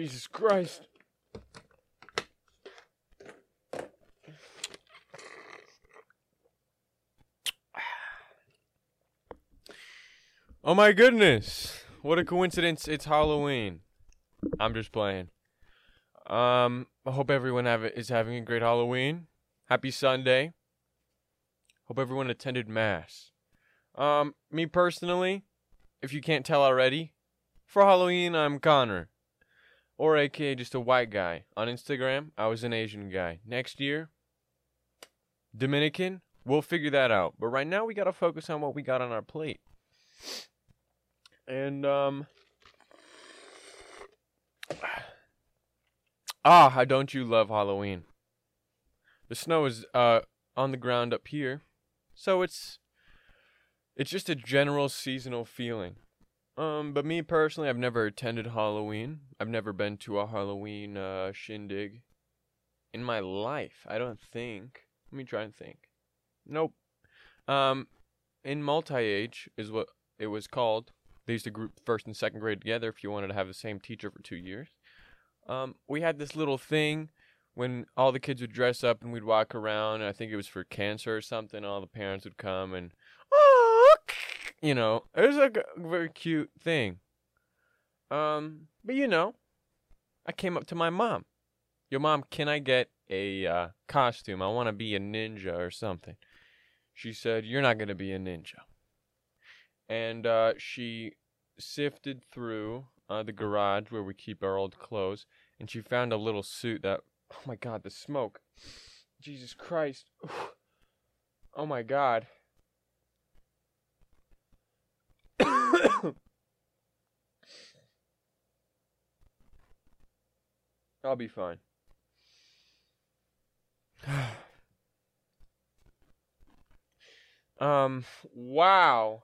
Jesus Christ. Oh my goodness. What a coincidence. It's Halloween. I'm just playing. Um, I hope everyone have is having a great Halloween. Happy Sunday. Hope everyone attended mass. Um, me personally, if you can't tell already, for Halloween I'm Connor. Or aka just a white guy. On Instagram, I was an Asian guy. Next year, Dominican, we'll figure that out. But right now we gotta focus on what we got on our plate. And um Ah, how don't you love Halloween? The snow is uh on the ground up here. So it's it's just a general seasonal feeling. Um, but me personally, I've never attended Halloween. I've never been to a Halloween uh, shindig in my life. I don't think. Let me try and think. Nope. Um, in multi-age is what it was called. They used to group first and second grade together if you wanted to have the same teacher for two years. Um, we had this little thing when all the kids would dress up and we'd walk around. And I think it was for cancer or something. All the parents would come and, you know, it was like a very cute thing. Um, but you know, I came up to my mom. Yo, mom, can I get a uh, costume? I want to be a ninja or something. She said, You're not going to be a ninja. And uh, she sifted through uh, the garage where we keep our old clothes, and she found a little suit that, oh my god, the smoke. Jesus Christ. Oh my god. I'll be fine. um, wow.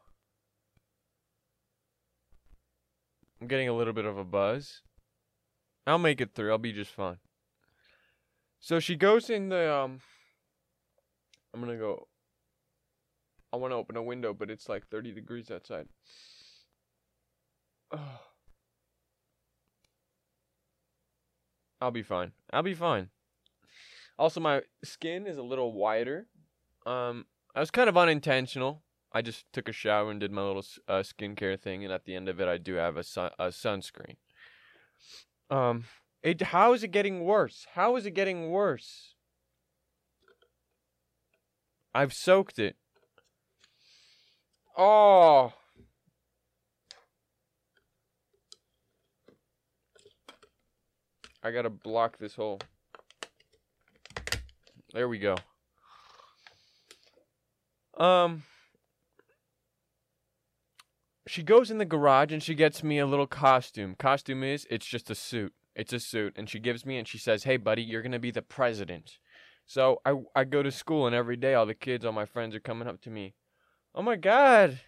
I'm getting a little bit of a buzz. I'll make it through. I'll be just fine. So she goes in the um I'm going to go I want to open a window, but it's like 30 degrees outside. I'll be fine. I'll be fine. Also, my skin is a little whiter. Um, I was kind of unintentional. I just took a shower and did my little uh, skincare thing, and at the end of it, I do have a a sunscreen. Um, it how is it getting worse? How is it getting worse? I've soaked it. Oh. I gotta block this hole. There we go. Um, she goes in the garage and she gets me a little costume. Costume is it's just a suit. It's a suit, and she gives me and she says, "Hey, buddy, you're gonna be the president." So I I go to school and every day all the kids, all my friends are coming up to me. Oh my God,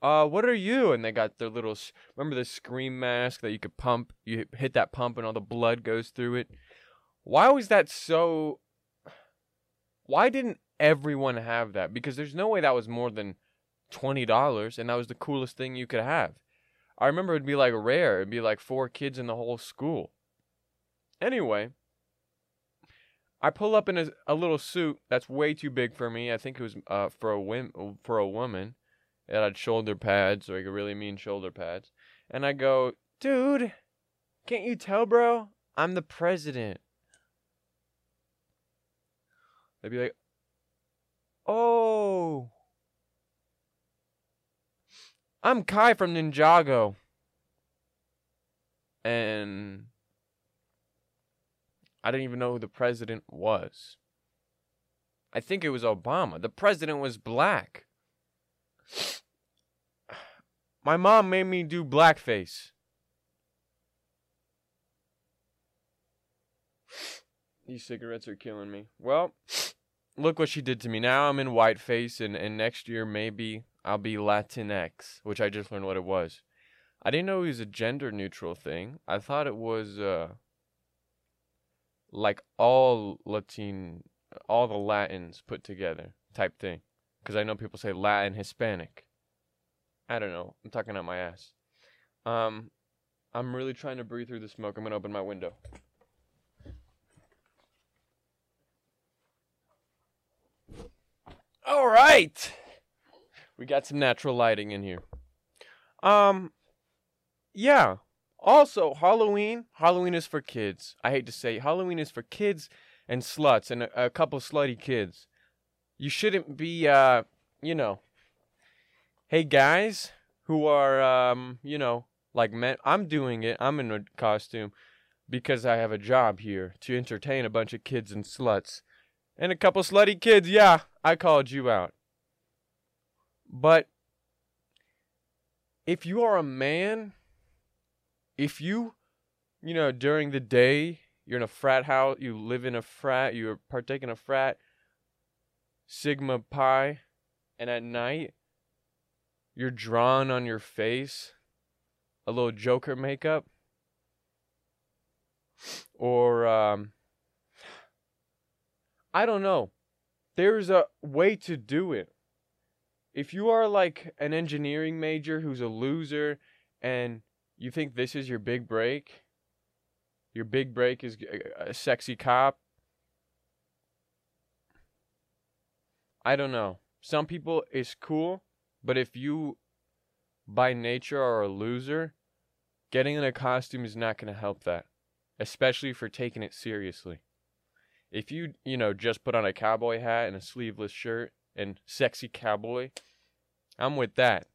uh, what are you? And they got their little, remember the scream mask that you could pump? You hit that pump and all the blood goes through it. Why was that so? Why didn't everyone have that? Because there's no way that was more than twenty dollars, and that was the coolest thing you could have. I remember it'd be like rare. It'd be like four kids in the whole school. Anyway, I pull up in a, a little suit that's way too big for me. I think it was uh, for a whim, for a woman. It had shoulder pads, like really mean shoulder pads. And I go, dude, can't you tell, bro? I'm the president. They'd be like, oh. I'm Kai from Ninjago. And I didn't even know who the president was. I think it was Obama. The president was black. My mom made me do blackface. These cigarettes are killing me. Well, look what she did to me. Now I'm in whiteface, and, and next year maybe I'll be Latinx, which I just learned what it was. I didn't know it was a gender neutral thing. I thought it was uh like all Latin, all the Latins put together type thing. Because I know people say Latin Hispanic. I don't know. I'm talking out my ass. Um, I'm really trying to breathe through the smoke. I'm gonna open my window. All right. We got some natural lighting in here. Um yeah. Also, Halloween, Halloween is for kids. I hate to say. Halloween is for kids and sluts and a, a couple slutty kids. You shouldn't be uh, you know, hey guys who are um, you know, like men I'm doing it. I'm in a costume because I have a job here to entertain a bunch of kids and sluts. And a couple slutty kids, yeah, I called you out. But if you are a man, if you, you know, during the day, you're in a frat house, you live in a frat, you partake in a frat, Sigma Pi, and at night, you're drawn on your face, a little Joker makeup, or, um, I don't know. There's a way to do it if you are like an engineering major who's a loser and you think this is your big break, your big break is a sexy cop. I don't know. Some people it's cool, but if you by nature are a loser, getting in a costume is not going to help that, especially for taking it seriously. If you, you know, just put on a cowboy hat and a sleeveless shirt and sexy cowboy. I'm with that.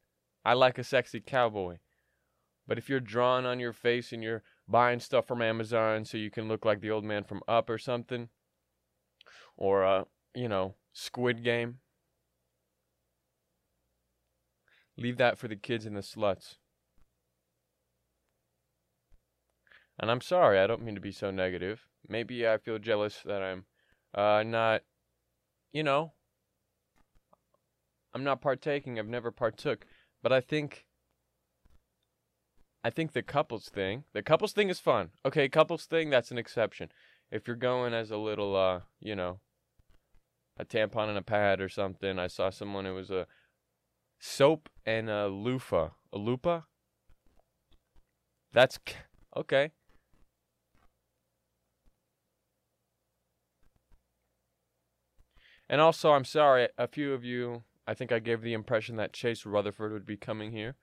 I like a sexy cowboy. But if you're drawn on your face and you're buying stuff from Amazon so you can look like the old man from Up or something, or uh, you know, Squid Game, leave that for the kids and the sluts. And I'm sorry, I don't mean to be so negative. Maybe I feel jealous that I'm uh, not, you know, I'm not partaking. I've never partook. But I think I think the couples thing, the couples thing is fun. Okay, couples thing, that's an exception. If you're going as a little uh, you know, a tampon and a pad or something. I saw someone it was a soap and a loofah. A lupa? That's okay. And also, I'm sorry, a few of you I think I gave the impression that Chase Rutherford would be coming here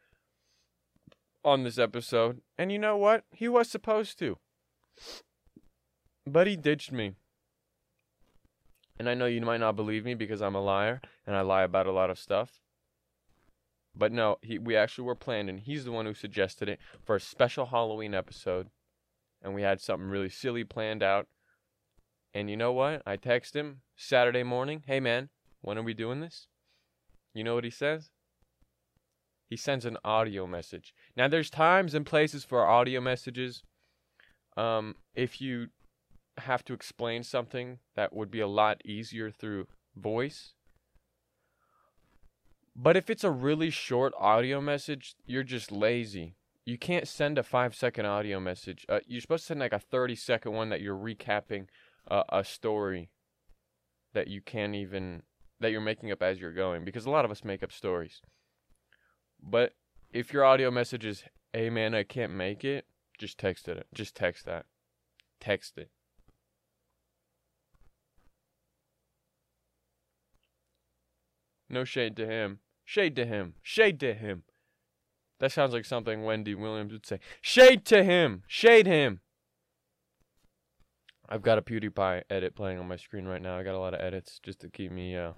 on this episode. And you know what? He was supposed to. But he ditched me. And I know you might not believe me because I'm a liar and I lie about a lot of stuff. But no, he we actually were planned and he's the one who suggested it for a special Halloween episode. And we had something really silly planned out. And you know what? I text him Saturday morning, "Hey man, when are we doing this?" You know what he says? He sends an audio message. Now, there's times and places for audio messages. Um, if you have to explain something, that would be a lot easier through voice. But if it's a really short audio message, you're just lazy. You can't send a five second audio message. Uh, you're supposed to send like a 30 second one that you're recapping uh, a story that you can't even that you're making up as you're going because a lot of us make up stories. But if your audio message is, "Hey man, I can't make it," just text it. Just text that. Text it. No shade to him. Shade to him. Shade to him. That sounds like something Wendy Williams would say. Shade to him. Shade him. I've got a PewDiePie edit playing on my screen right now. I got a lot of edits just to keep me uh,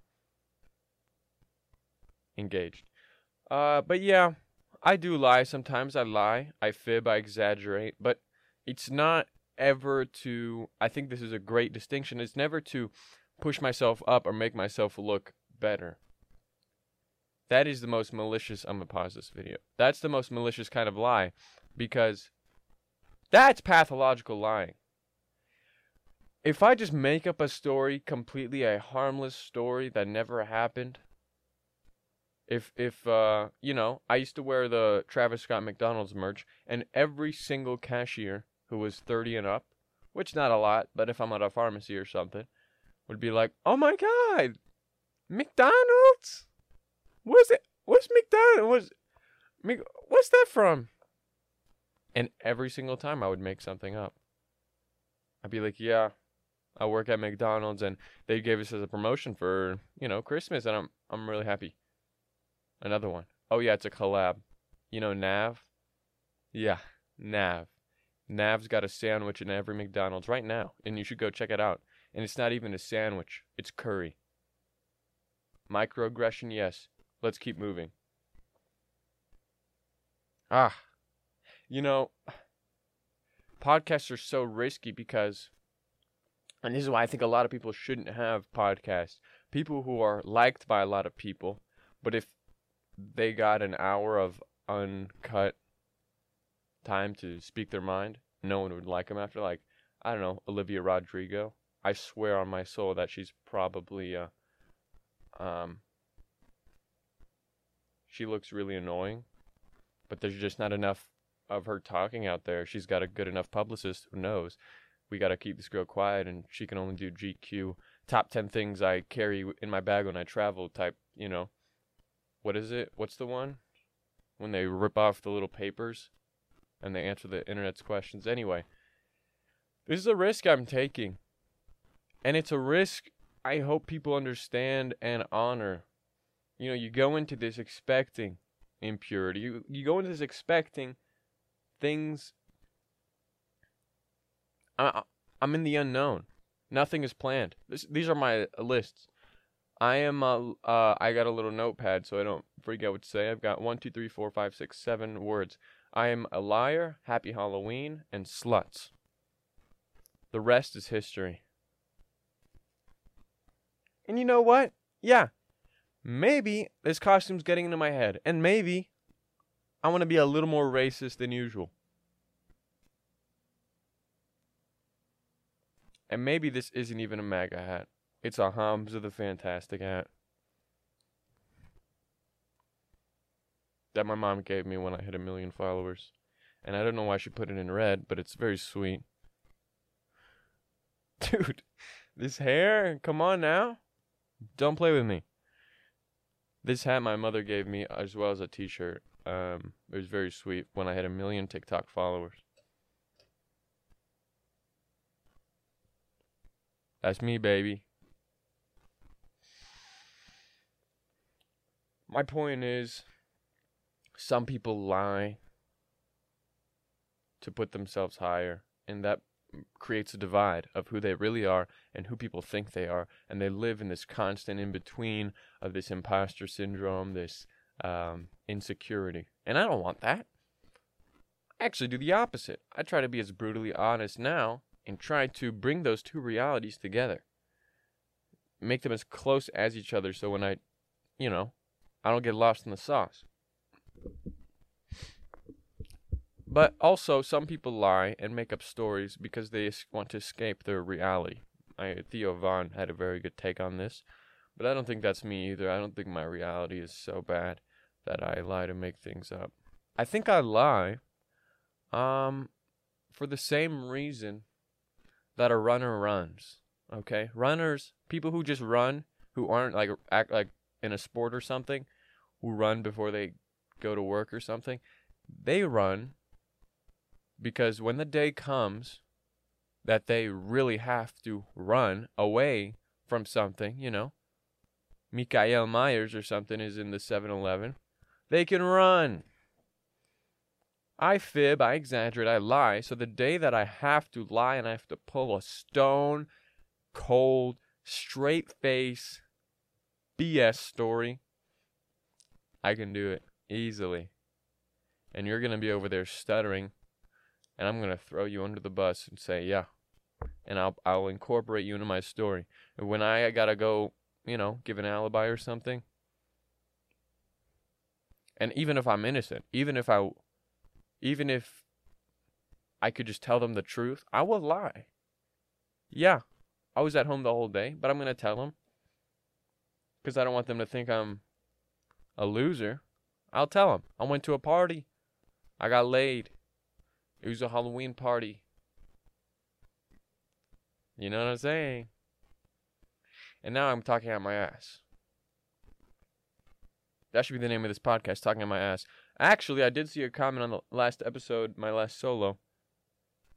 engaged. Uh, but yeah, I do lie sometimes. I lie, I fib, I exaggerate, but it's not ever to. I think this is a great distinction. It's never to push myself up or make myself look better. That is the most malicious. I'm gonna pause this video. That's the most malicious kind of lie, because that's pathological lying. If I just make up a story, completely a harmless story that never happened, if if uh you know i used to wear the travis scott mcdonald's merch and every single cashier who was 30 and up which not a lot but if i'm at a pharmacy or something would be like oh my god mcdonald's what's it what's mcdonald's what's what's that from And every single time I would make something up. I'd be like, yeah, I work at McDonald's and they gave us as a promotion for, you know, Christmas and I'm I'm really happy. Another one. Oh yeah, it's a collab. You know Nav? Yeah, Nav. Nav's got a sandwich in every McDonald's right now, and you should go check it out. And it's not even a sandwich, it's curry. Microaggression, yes. Let's keep moving. Ah. You know, podcasts are so risky because and this is why I think a lot of people shouldn't have podcasts. People who are liked by a lot of people, but if they got an hour of uncut time to speak their mind, no one would like them after. Like, I don't know, Olivia Rodrigo. I swear on my soul that she's probably, uh, um, she looks really annoying, but there's just not enough of her talking out there. She's got a good enough publicist who knows we got to keep this girl quiet and she can only do GQ top 10 things I carry in my bag when I travel type, you know. What is it? What's the one? When they rip off the little papers and they answer the internet's questions. Anyway, this is a risk I'm taking. And it's a risk I hope people understand and honor. You know, you go into this expecting impurity. You you go into this expecting things I, I'm in the unknown. Nothing is planned. This, these are my lists. I am uh, uh I got a little notepad so I don't forget what to say. I've got one, two, three, four, five, six, seven words. I am a liar, happy Halloween, and sluts. The rest is history. And you know what? Yeah. Maybe this costume's getting into my head. And maybe I want to be a little more racist than usual. And maybe this isn't even a MAGA hat. It's a Hamza the Fantastic hat. That my mom gave me when I hit a million followers. And I don't know why she put it in red, but it's very sweet. Dude, this hair, come on now. Don't play with me. This hat my mother gave me as well as a t-shirt. Um, it was very sweet when I had a million TikTok followers. That's me, baby. My point is some people lie to put themselves higher, and that creates a divide of who they really are and who people think they are, and they live in this constant in between of this imposter syndrome, this um, insecurity. And I don't want that. I actually do the opposite. I try to be as brutally honest now and try to bring those two realities together. Make them as close as each other so when I, you know, I don't get lost in the sauce. But also, some people lie and make up stories because they want to escape their reality. I, Theo Von had a very good take on this, but I don't think that's me either. I don't think my reality is so bad that I lie to make things up. I think I lie um, for the same reason that a runner runs. Okay, runners, people who just run, who aren't like act like in a sport or something, who run before they go to work or something, they run because when the day comes that they really have to run away from something, you know, Michael Myers or something is in the 7 Eleven, they can run. I fib, I exaggerate, I lie. So the day that I have to lie and I have to pull a stone cold, straight face BS story, I can do it easily. And you're going to be over there stuttering, and I'm going to throw you under the bus and say, "Yeah." And I'll I'll incorporate you into my story. When I got to go, you know, give an alibi or something, and even if I'm innocent, even if I even if I could just tell them the truth, I will lie. Yeah, I was at home the whole day, but I'm going to tell them because I don't want them to think I'm a loser. I'll tell him. I went to a party. I got laid. It was a Halloween party. You know what I'm saying? And now I'm talking out my ass. That should be the name of this podcast, Talking Out My Ass. Actually, I did see a comment on the last episode, my last solo,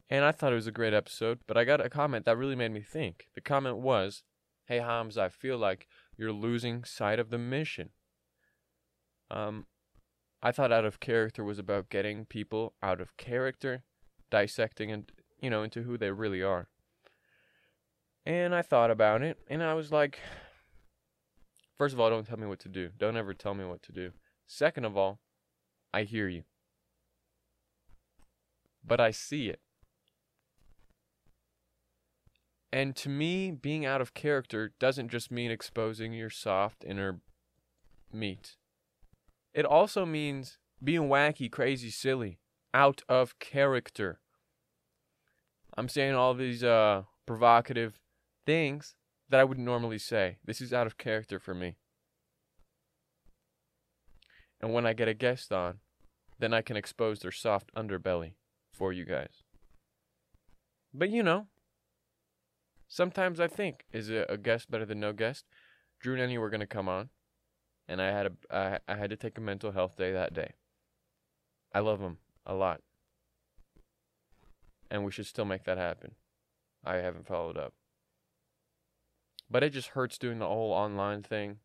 and I thought it was a great episode, but I got a comment that really made me think. The comment was, Hey Hams, I feel like you're losing sight of the mission. Um, I thought out of character was about getting people out of character, dissecting and you know into who they really are. And I thought about it, and I was like, first of all, don't tell me what to do. Don't ever tell me what to do. Second of all, I hear you. But I see it. And to me, being out of character doesn't just mean exposing your soft inner meat. It also means being wacky, crazy, silly, out of character. I'm saying all these uh, provocative things that I wouldn't normally say. This is out of character for me. And when I get a guest on, then I can expose their soft underbelly for you guys. But you know, sometimes I think, is a, a guest better than no guest? Drew and Annie were going to come on, and I had a I, I had to take a mental health day that day. I love them a lot, and we should still make that happen. I haven't followed up, but it just hurts doing the whole online thing.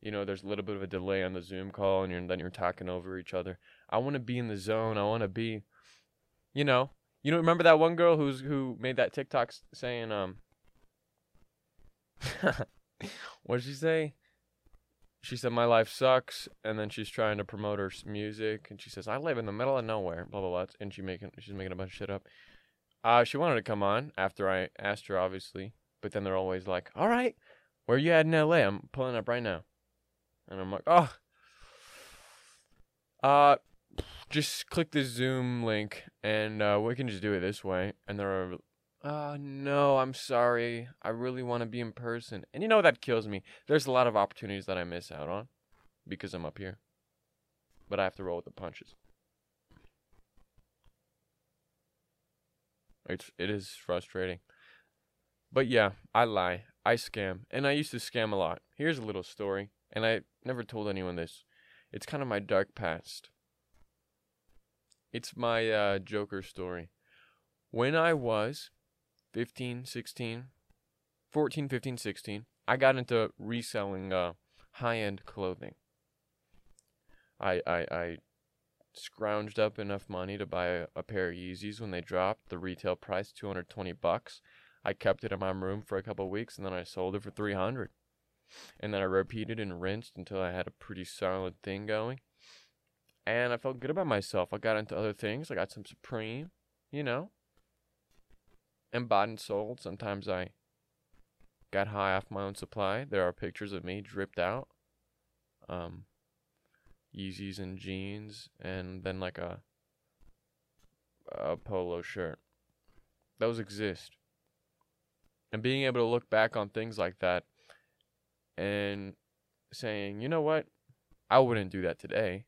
You know, there's a little bit of a delay on the Zoom call, and you're, then you're talking over each other. I want to be in the zone. I want to be, you know, you know. Remember that one girl who's who made that TikTok saying, um, what did she say? She said my life sucks, and then she's trying to promote her music, and she says I live in the middle of nowhere, blah blah blah, and she making she's making a bunch of shit up. Uh, she wanted to come on after I asked her, obviously, but then they're always like, "All right, where you at in L.A.? I'm pulling up right now," and I'm like, "Oh, uh, just click the Zoom link, and uh, we can just do it this way." And they're uh, no, I'm sorry. I really want to be in person. And you know that kills me. There's a lot of opportunities that I miss out on because I'm up here. But I have to roll with the punches. It's it is frustrating. But yeah, I lie. I scam. And I used to scam a lot. Here's a little story, and I never told anyone this. It's kind of my dark past. It's my uh, Joker story. When I was 15, 16, 14, 15, 16, I got into reselling uh, high end clothing. I, I, I scrounged up enough money to buy a, a, pair of Yeezys when they dropped. The retail price, 220 bucks. I kept it in my room for a couple weeks and then I sold it for 300. And then I repeated and rinsed until I had a pretty solid thing going. And I felt good about myself. I got into other things. I got some Supreme, you know and bought and sold. Sometimes I got high off my own supply. There are pictures of me dripped out. Um, Yeezys and jeans, and then like a a polo shirt. Those exist. And being able to look back on things like that and saying, you know what, I wouldn't do that today.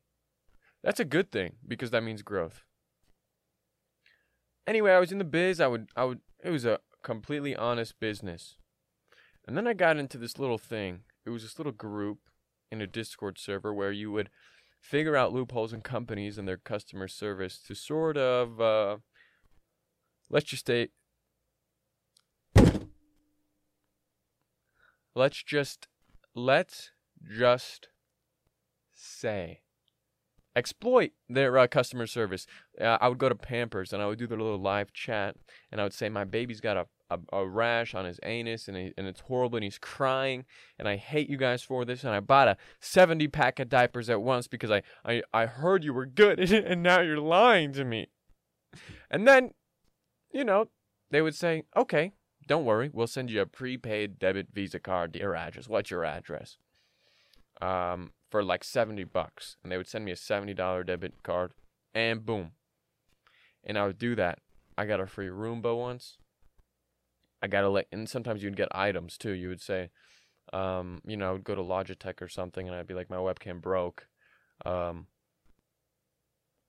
That's a good thing because that means growth. Anyway, I was in the biz. I would I would it was a completely honest business. And then I got into this little thing. It was this little group in a Discord server where you would figure out loopholes in companies and their customer service to sort of uh, let's just say let's just let's just say exploit their uh, customer service. Uh, I would go to Pampers and I would do their little live chat and I would say my baby's got a, a, a rash on his anus and, he, and it's horrible and he's crying and I hate you guys for this and I bought a 70 pack of diapers at once because I, I, I heard you were good and now you're lying to me. And then, you know, they would say, okay, don't worry, we'll send you a prepaid debit Visa card to your address. What's your address? Um, for like 70 bucks and they would send me a $70 debit card and boom. And I would do that. I got a free Roomba once. I got to let, and sometimes you'd get items too. You would say, um, you know, I would go to Logitech or something and I'd be like, my webcam broke. Um,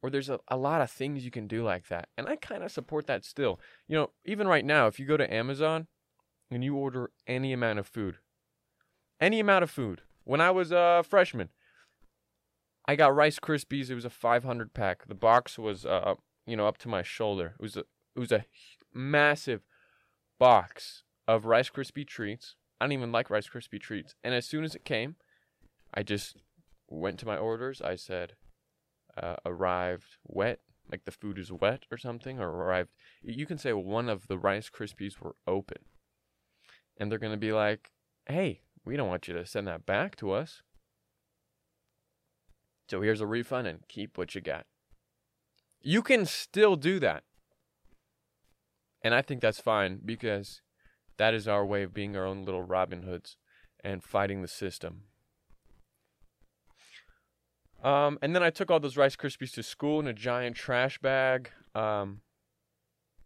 or there's a, a lot of things you can do like that. And I kind of support that still. You know, even right now, if you go to Amazon and you order any amount of food, any amount of food, when I was a freshman, I got Rice Krispies. It was a 500 pack. The box was uh you know up to my shoulder. It was a it was a massive box of Rice Krispie treats. I don't even like Rice Krispie treats. And as soon as it came, I just went to my orders. I said, uh, arrived wet, like the food is wet or something, or arrived. You can say one of the Rice Krispies were open. And they're going to be like, hey, we don't want you to send that back to us. So here's a refund and keep what you got. You can still do that. And I think that's fine because that is our way of being our own little Robin Hoods and fighting the system. Um, and then I took all those Rice Krispies to school in a giant trash bag. Um,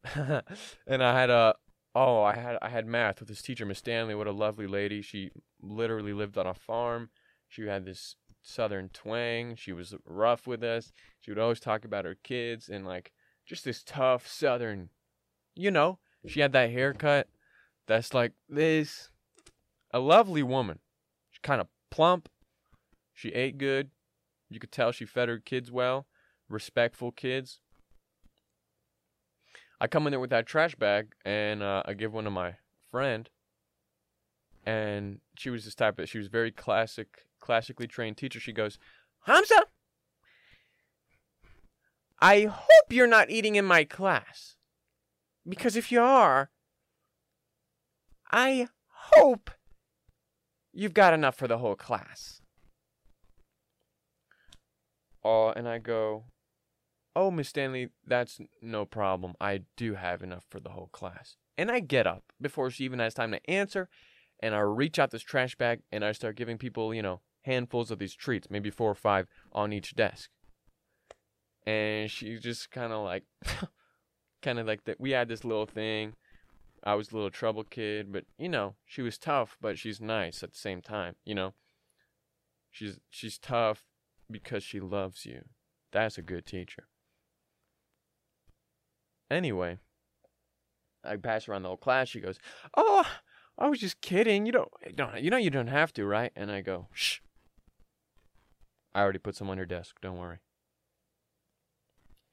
and I had a oh, I had I had math with this teacher, Miss Stanley. What a lovely lady. She literally lived on a farm. She had this southern twang. She was rough with us. She would always talk about her kids and like just this tough southern, you know. She had that haircut that's like this. A lovely woman. She's kind of plump. She ate good. You could tell she fed her kids well, respectful kids. I come in there with that trash bag and uh, I give one to my friend. And she was this type of she was very classic, classically trained teacher. She goes, Hamza, I hope you're not eating in my class. Because if you are, I hope you've got enough for the whole class. Oh, and I go, Oh, Miss Stanley, that's no problem. I do have enough for the whole class. And I get up before she even has time to answer, and I reach out this trash bag and I start giving people, you know, handfuls of these treats, maybe four or five on each desk. And she just kind of like, kind of like that. We had this little thing. I was a little trouble kid, but you know, she was tough, but she's nice at the same time. You know, she's she's tough because she loves you. That's a good teacher. Anyway, I pass around the whole class. She goes, "Oh, I was just kidding. You don't, don't, you know, you don't have to, right?" And I go, "Shh. I already put some on your desk. Don't worry."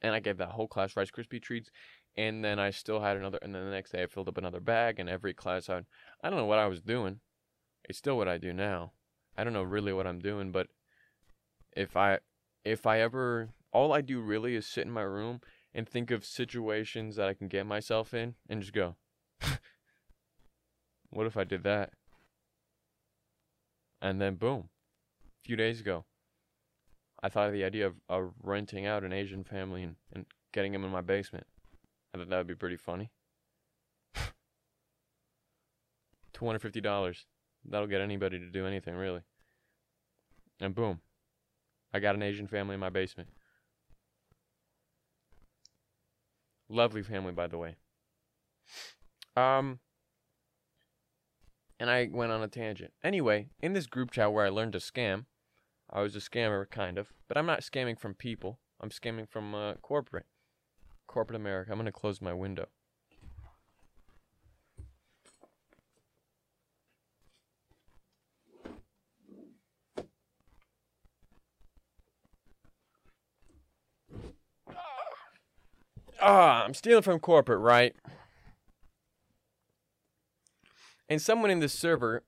And I gave that whole class Rice Krispie treats, and then I still had another. And then the next day, I filled up another bag. And every class, I, I don't know what I was doing. It's still what I do now. I don't know really what I'm doing, but if I, if I ever, all I do really is sit in my room and think of situations that I can get myself in and just go, what if I did that? And then boom, a few days ago, I thought of the idea of, of renting out an Asian family and, and getting them in my basement. I thought that would be pretty funny. $250. That'll get anybody to do anything, really. And boom, I got an Asian family in my basement. Lovely family, by the way. Um, and I went on a tangent. Anyway, in this group chat where I learned to scam, I was a scammer, kind of, but I'm not scamming from people. I'm scamming from uh, corporate, corporate America. I'm gonna close my window. Ah, I'm stealing from corporate, right? And someone in this server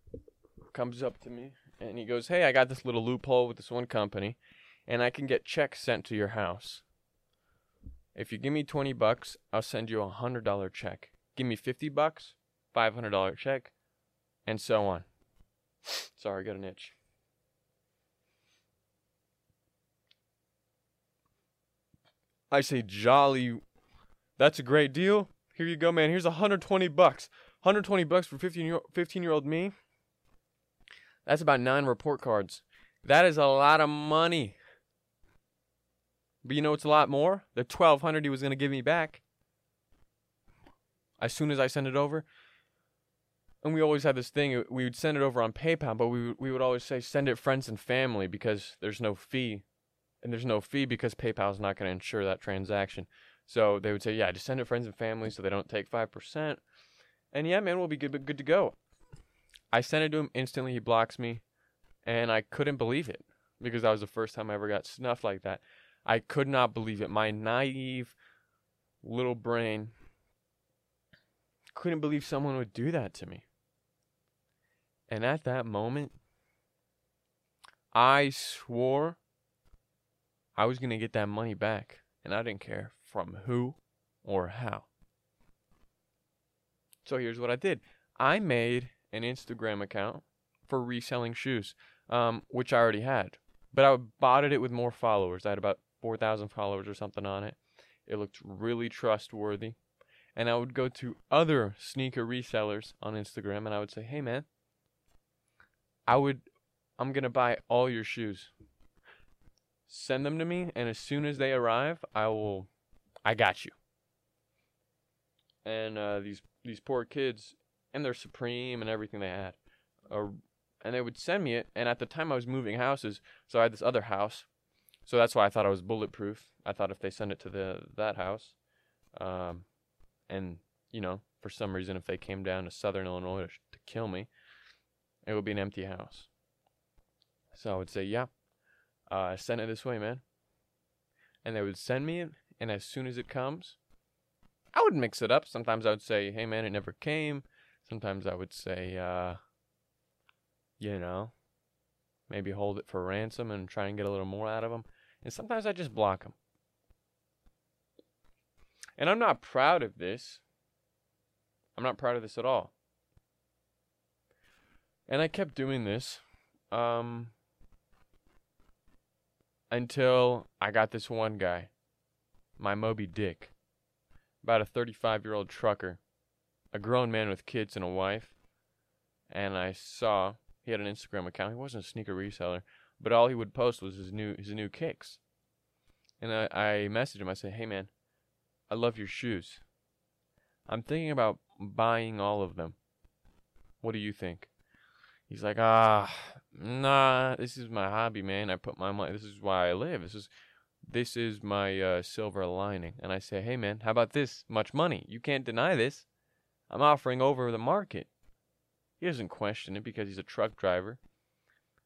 comes up to me and he goes, Hey, I got this little loophole with this one company, and I can get checks sent to your house. If you give me 20 bucks, I'll send you a $100 check. Give me 50 bucks, $500 check, and so on. Sorry, I got an itch. I say, jolly that's a great deal. Here you go, man. Here's 120 bucks. 120 bucks for 15 year, 15 year old me. That's about nine report cards. That is a lot of money. But you know it's a lot more? The 1200 he was going to give me back. As soon as I send it over. And we always had this thing, uh, we would send it over on PayPal, but we we would always say send it friends and family because there's no fee. And there's no fee because PayPal's not going to insure that transaction. So they would say, yeah, just send it friends and family so they don't take 5%. And yeah, man, we'll be good, good to go. I sent it to him instantly. He blocks me. And I couldn't believe it. because that was the first time I ever got snuffed like that. I could not believe it. My naive little brain couldn't believe someone would do that to me. And at that moment, I swore I was going to get that money back. And I didn't care from who or how. So here's what I did I made an Instagram account for reselling shoes, um, which I already had. But I bought it with more followers. I had about 4,000 followers or something on it. It looked really trustworthy. And I would go to other sneaker resellers on Instagram and I would say, hey man, I would, I'm going to buy all your shoes. Send them to me, and as soon as they arrive, I will, I got you. And uh, these these poor kids, and their Supreme and everything they had, uh, and they would send me it. And at the time, I was moving houses, so I had this other house, so that's why I thought I was bulletproof. I thought if they send it to the that house, um, and you know, for some reason, if they came down to Southern Illinois to, kill me, it would be an empty house. So I would say, yeah, uh, send it this way, man. And they would send me it, and as soon as it comes, I would mix it up. Sometimes I would say, hey, man, it never came. Sometimes I would say, uh, you know, maybe hold it for ransom and try and get a little more out of them. And sometimes I just block them. And I'm not proud of this. I'm not proud of this at all. And I kept doing this. Um, until I got this one guy, my Moby Dick, about a 35 year old trucker, a grown man with kids and a wife. And I saw he had an Instagram account. He wasn't a sneaker reseller, but all he would post was his new his new kicks. And I, I messaged him. I said, "Hey man, I love your shoes. I'm thinking about buying all of them. What do you think?" He's like, "Ah, nah, this is my hobby, man. I put my money. This is why I live. This is this is my uh, silver lining. And I say, hey, man, how about this much money? You can't deny this. I'm offering over the market. He doesn't question it because he's a truck driver.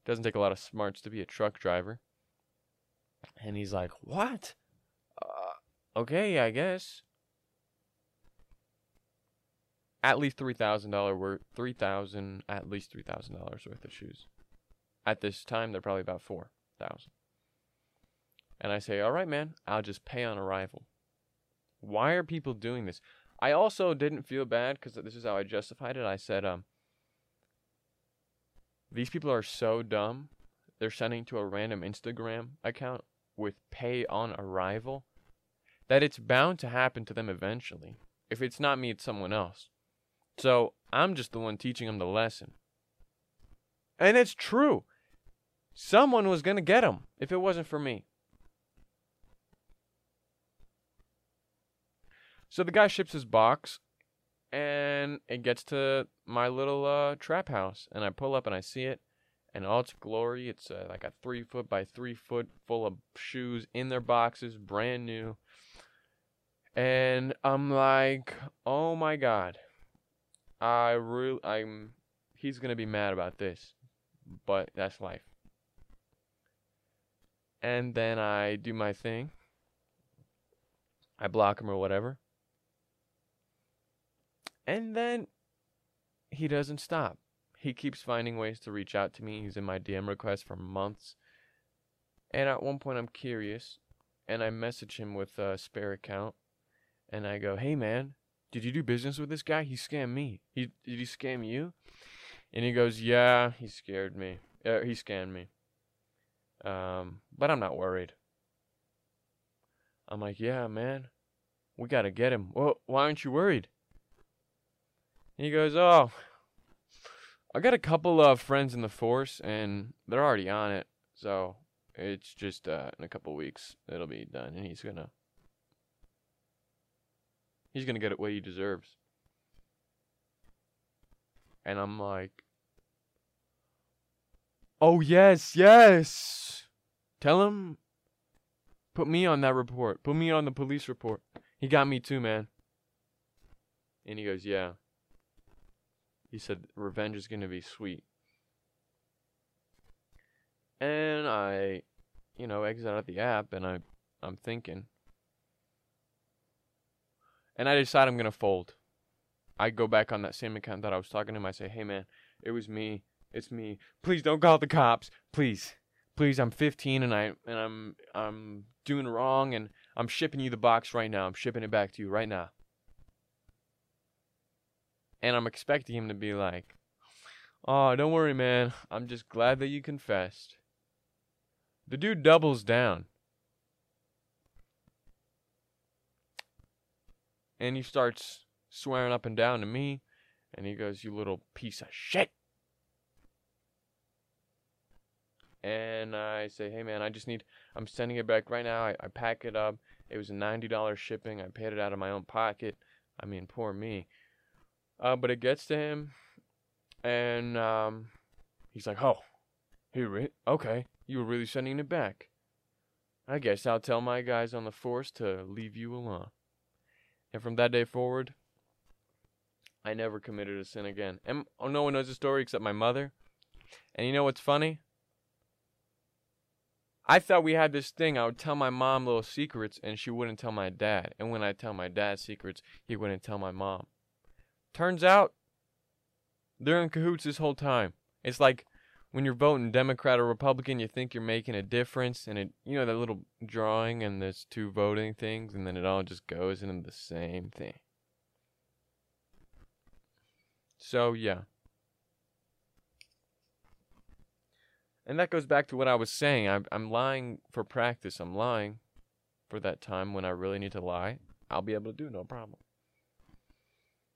Doesn't take a lot of smarts to be a truck driver. And he's like, what? Uh, okay, I guess at least three thousand dollar worth three thousand at least three thousand dollars worth of shoes. At this time, they're probably about four thousand. And I say, all right, man, I'll just pay on arrival. Why are people doing this? I also didn't feel bad because this is how I justified it. I said, um, these people are so dumb. They're sending to a random Instagram account with pay on arrival that it's bound to happen to them eventually. If it's not me, it's someone else. So I'm just the one teaching them the lesson. And it's true. Someone was going to get them if it wasn't for me. So the guy ships his box and it gets to my little uh, trap house. And I pull up and I see it. And all its glory, it's uh, like a three foot by three foot full of shoes in their boxes, brand new. And I'm like, oh my God. I really, I'm, he's gonna be mad about this, but that's life. And then I do my thing. I block him or whatever. And then he doesn't stop. He keeps finding ways to reach out to me. He's in my DM requests for months. And at one point, I'm curious, and I message him with a spare account, and I go, "Hey, man, did you do business with this guy? He scammed me. He did he scam you? And he goes, yeah, he scared me. Uh, he scammed me. Um, but I'm not worried. I'm like, yeah, man, we gotta get him. Well, why aren't you worried? And he goes, oh, I got a couple of friends in the force, and they're already on it. So it's just uh, in a couple weeks it'll be done, and he's gonna He's gonna get it what he deserves. And I'm like, oh yes, yes. Tell him, put me on that report. Put me on the police report. He got me too, man. And he goes, yeah. He said, revenge is gonna be sweet. And I, you know, exit out of the app and I I'm thinking. And I decide I'm gonna fold. I go back on that same account that I was talking to him. I say, Hey man, it was me. It's me. Please don't call the cops. Please. Please, I'm 15 and I and I'm I'm doing wrong and I'm shipping you the box right now. I'm shipping it back to you right now. And I'm expecting him to be like, Oh, don't worry, man. I'm just glad that you confessed. The dude doubles down. And he starts swearing up and down to me. And he goes, You little piece of shit. And I say, Hey, man, I just need, I'm sending it back right now. I, I pack it up. It was a $90 shipping. I paid it out of my own pocket. I mean, poor me. Uh, but it gets to him. And um, he's like, Oh, here, re- okay. You were really sending it back. I guess I'll tell my guys on the force to leave you alone. And from that day forward, I never committed a sin again. And oh, no one knows the story except my mother. And you know what's funny? I thought we had this thing. I would tell my mom little secrets, and she wouldn't tell my dad. And when I tell my dad secrets, he wouldn't tell my mom. Turns out, they're in cahoots this whole time. It's like when you're voting Democrat or Republican, you think you're making a difference, and it, you know, that little drawing and there's two voting things, and then it all just goes into the same thing. So, yeah. And that goes back to what I was saying. I'm, I'm lying for practice. I'm lying for that time when I really need to lie. I'll be able to do no problem.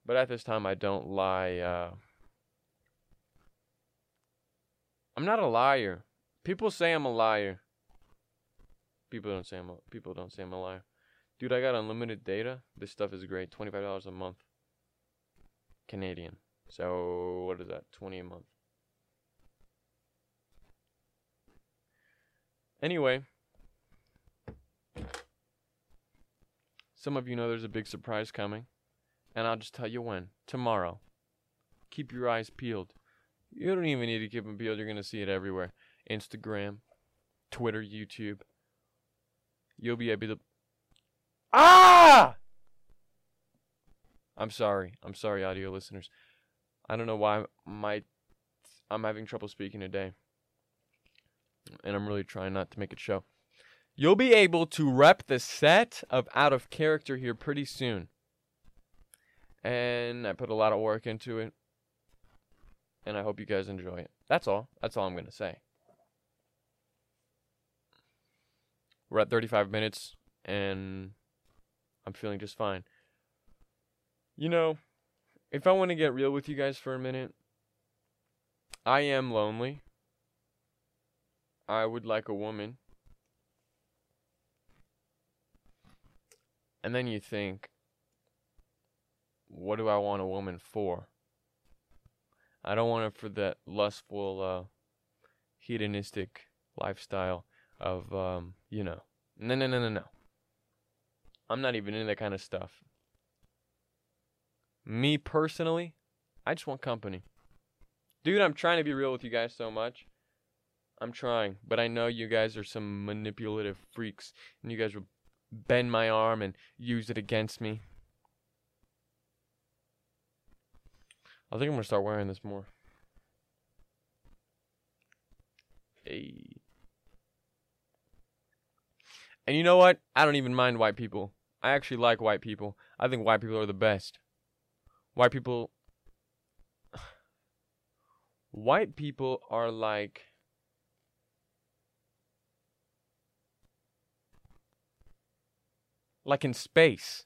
But at this time, I don't lie. Uh, I'm not a liar. People say I'm a liar. People don't say I'm a, people don't say I'm a liar. Dude, I got unlimited data. This stuff is great. Twenty five dollars a month. Canadian. So what is that? Twenty a month. Anyway, some of you know there's a big surprise coming, and I'll just tell you when. Tomorrow. Keep your eyes peeled. You don't even need to keep them peeled. You're going to see it everywhere Instagram, Twitter, YouTube. You'll be able to. Ah! I'm sorry. I'm sorry, audio listeners. I don't know why my I'm having trouble speaking today and I'm really trying not to make it show. You'll be able to rep the set of Out of Character here pretty soon. And I put a lot of work into it. And I hope you guys enjoy it. That's all. That's all I'm going to say. We're at 35 minutes, and I'm feeling just fine. You know, if I want to get real with you guys for a minute, I am lonely. I would like a woman. And then you think, what do I want a woman for? I don't want her for that lustful, uh, hedonistic lifestyle of, um, you know. No, no, no, no, no. I'm not even into that kind of stuff. Me personally, I just want company. Dude, I'm trying to be real with you guys so much. I'm trying, but I know you guys are some manipulative freaks, and you guys will bend my arm and use it against me. I think I'm gonna start wearing this more. Hey. And you know what? I don't even mind white people. I actually like white people. I think white people are the best. White people. White people are like like in space.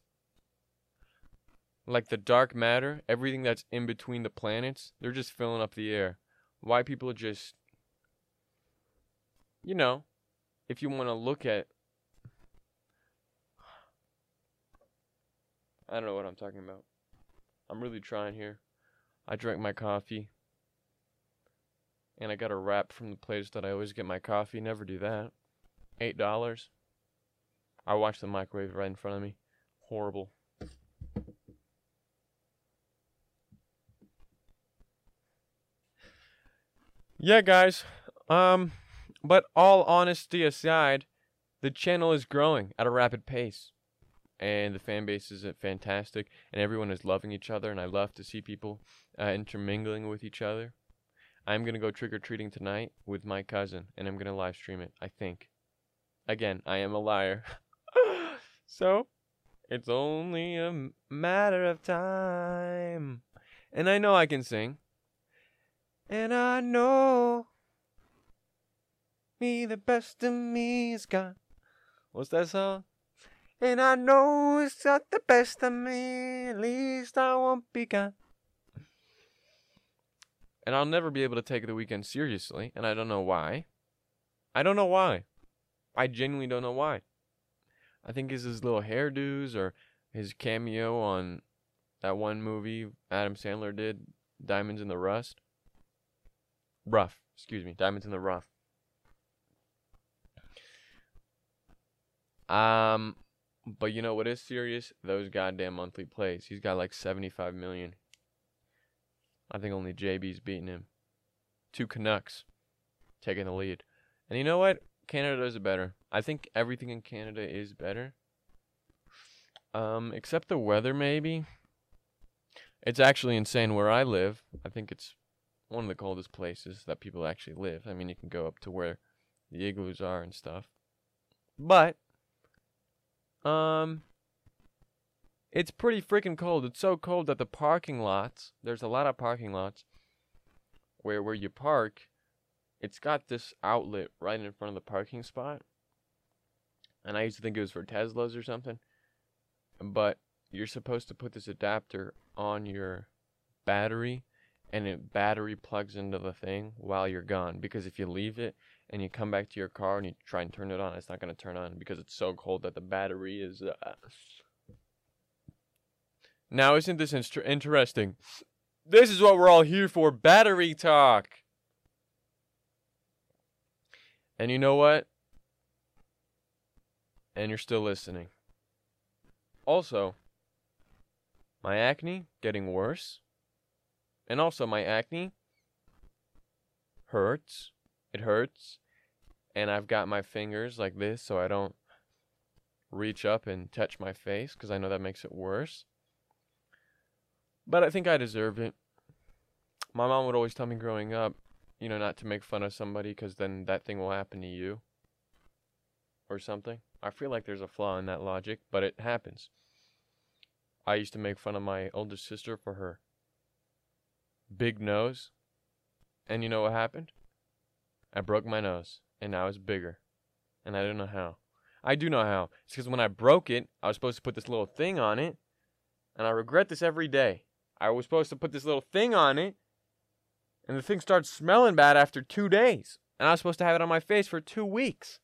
Like the dark matter, everything that's in between the planets, they're just filling up the air. Why people are just, you know, if you want to look at. I don't know what I'm talking about. I'm really trying here. I drank my coffee. And I got a wrap from the place that I always get my coffee. Never do that. Eight dollars. I watched the microwave right in front of me. Horrible. Yeah, guys. Um, But all honesty aside, the channel is growing at a rapid pace. And the fan base is uh, fantastic, and everyone is loving each other, and I love to see people uh, intermingling with each other. I'm gonna go trick or treating tonight with my cousin, and I'm gonna live stream it. I think. Again, I am a liar. so, it's only a matter of time. And I know I can sing. And I know me the best of me is gone. What's that song? And I know it's not the best of me, at least I won't be gone. And I'll never be able to take the Weeknd seriously, and I don't know why. I don't know why. I genuinely don't know why. I think it's his little hairdos or his cameo on that one movie Adam Sandler did, Diamonds in the Rust. Rough, excuse me, Diamonds in the Rough. Um, but you know what is serious? Those goddamn monthly plays. He's got like 75 million. I think only JB's beating him. Two Canucks taking the lead. And you know what? Canada it better. I think everything in Canada is better. Um, except the weather, maybe. It's actually insane where I live. I think it's one of the coldest places that people actually live. I mean, you can go up to where the igloos are and stuff. But um it's pretty freaking cold. It's so cold that the parking lots, there's a lot of parking lots where where you park, it's got this outlet right in front of the parking spot. And I used to think it was for Teslas or something. But you're supposed to put this adapter on your battery and it battery plugs into the thing while you're gone because if you leave it and you come back to your car and you try and turn it on it's not going to turn on because it's so cold that the battery is uh... now isn't this in- interesting? This is what we're all here for battery talk! And you know what? And you're still listening. Also my acne getting worse and also, my acne hurts. It hurts. And I've got my fingers like this so I don't reach up and touch my face because I know that makes it worse. But I think I deserve it. My mom would always tell me growing up, you know, not to make fun of somebody because then that thing will happen to you or something. I feel like there's a flaw in that logic, but it happens. I used to make fun of my older sister for her big nose. And you know what happened? I broke my nose, and now it's bigger. And I don't know how. I do know how. It's because when I broke it, I was supposed to put this little thing on it. And I regret this every day. I was supposed to put this little thing on it. And the thing starts smelling bad after two days. And I was supposed to have it on my face for two weeks.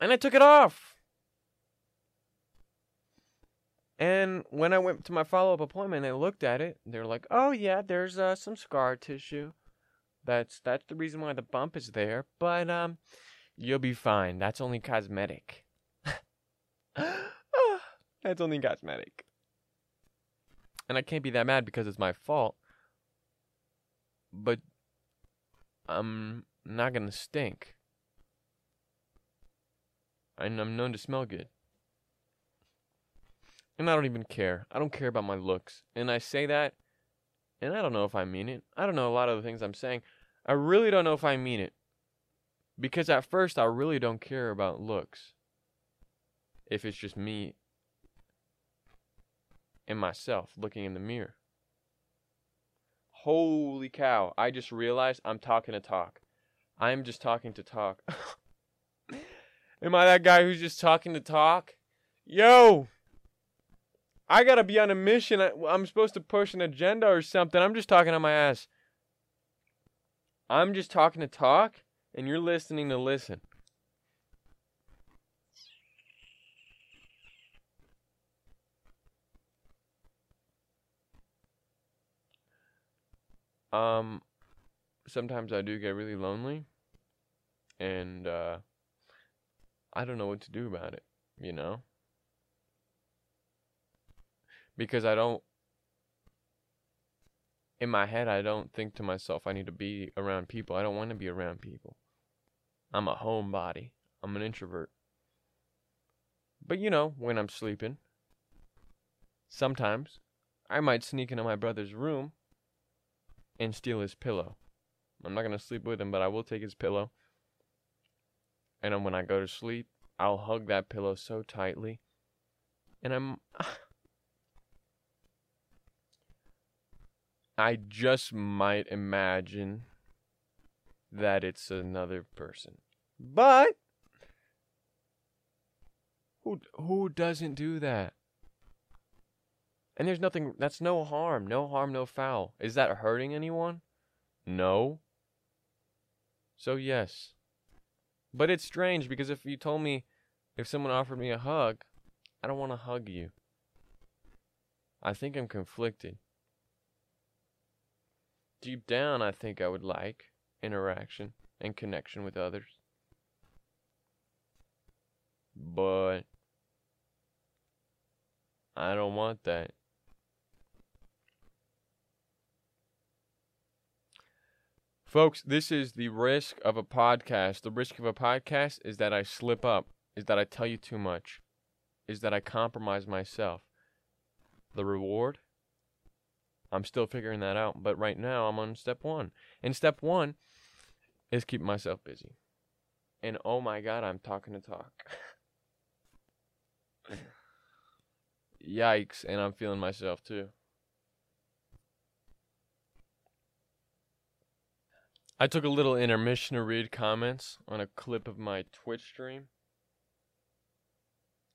And I took it off. And when I went to my follow up appointment, they looked at it. They're like, "Oh yeah, there's uh, some scar tissue. That's that's the reason why the bump is there. But um, you'll be fine. That's only cosmetic. that's only cosmetic. And I can't be that mad because it's my fault. But I'm not gonna stink. And I'm known to smell good. And I don't even care. I don't care about my looks. And I say that, and I don't know if I mean it. I don't know a lot of the things I'm saying. I really don't know if I mean it. Because at first, I really don't care about looks. If it's just me and myself looking in the mirror. Holy cow. I just realized I'm talking to talk. I'm just talking to talk. Am I that guy who's just talking to talk? Yo! I gotta be on a mission. I'm supposed to push an agenda or something. I'm just talking on my ass. I'm just talking to talk, and you're listening to listen. Um, sometimes I do get really lonely, and uh, I don't know what to do about it. You know because I don't in my head, I don't think to myself, I need to be around people. I don't want to be around people. I'm a homebody. I'm an introvert. But you know, when I'm sleeping, sometimes I might sneak into my brother's room and steal his pillow. I'm not going to sleep with him, but I will take his pillow. And when I go to sleep, I'll hug that pillow so tightly. And I'm. I just might imagine that it's another person. But who who doesn't do that? And there's nothing that's no harm, no harm, no foul. Is that hurting anyone? No. So yes. But it's strange because if you told me if someone offered me a hug, I don't want to hug you. I think I'm conflicted. Deep down, I think I would like interaction and connection with others. But I don't want that. Folks, this is the risk of a podcast. The risk of a podcast is that I slip up, is that I tell you too much, is that I compromise myself. The reward? I'm still figuring that out, but right now I'm on step one. And step one is keep myself busy. And oh my god, I'm talking to talk. Yikes, and I'm feeling myself too. I took a little intermission to read comments on a clip of my Twitch stream.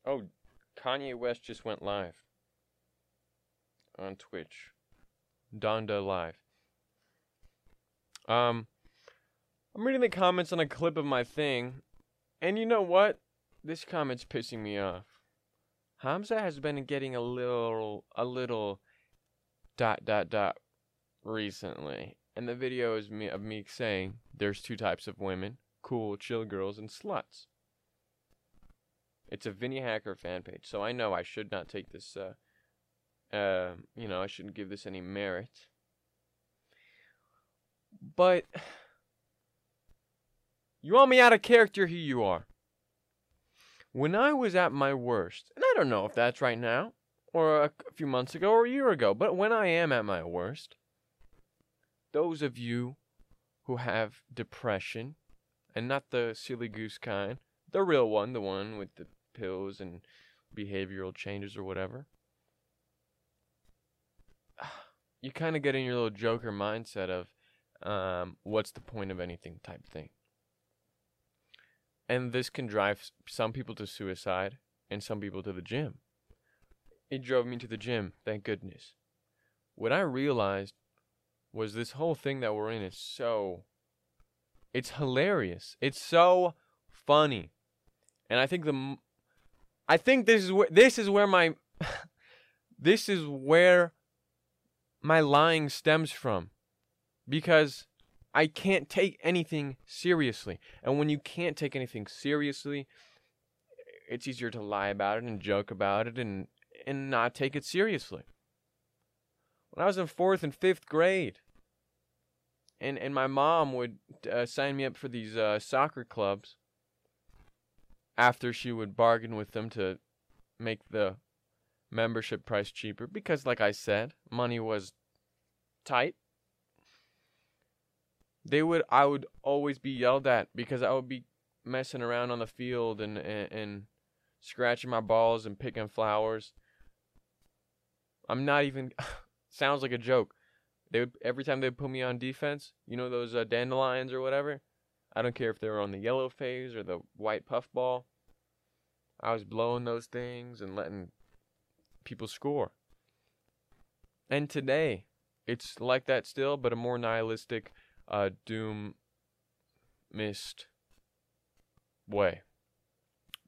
Oh, Kanye West just went live on Twitch. Donda Live. Um, I'm reading the comments on a clip of my thing, and you know what? This comment's pissing me off. Hamza has been getting a little, a little dot dot dot recently, and the video is me of me saying there's two types of women: cool, chill girls and sluts. It's a Vinnie Hacker fan page, so I know I should not take this. Uh, uh, you know, I shouldn't give this any merit. But you want me out of character? Here you are. When I was at my worst, and I don't know if that's right now, or a few months ago, or a year ago, but when I am at my worst, those of you who have depression, and not the silly goose kind, the real one, the one with the pills and behavioral changes or whatever, you kind of get in your little Joker mindset of, um, what's the point of anything type thing. And this can drive some people to suicide and some people to the gym. It drove me to the gym, thank goodness. What I realized was this whole thing that we're in is so it's hilarious. It's so funny. And I think the I think this is where this is where my this is where my lying stems from. Because I can't take anything seriously. And when you can't take anything seriously, it's easier to lie about it and joke about it and and not take it seriously. When I was in 4th and 5th grade, and and my mom would uh, sign me up for these uh, soccer clubs after she would bargain with them to make the membership price cheaper because like I said, money was tight. They would I would always be yelled at because I would be messing around on the field and and, and scratching my balls and picking flowers. I'm not even sounds like a joke. They would every time they would put me on defense, you know those uh, dandelions or whatever. I don't care if they were on the yellow phase or the white puffball. I was blowing those things and letting people score. And today, it's like that still, but a more nihilistic, uh, doom mist way.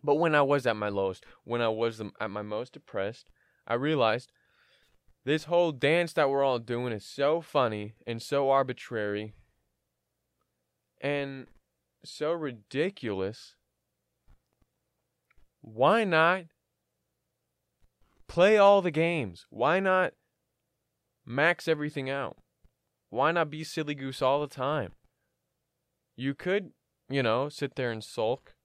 But when I was at my lowest, when I was at my most depressed, I realized this whole dance that we're all doing is so funny and so arbitrary and so ridiculous. Why not play all the games? Why not max everything out? why not be silly goose all the time? You could, you know, sit there and sulk.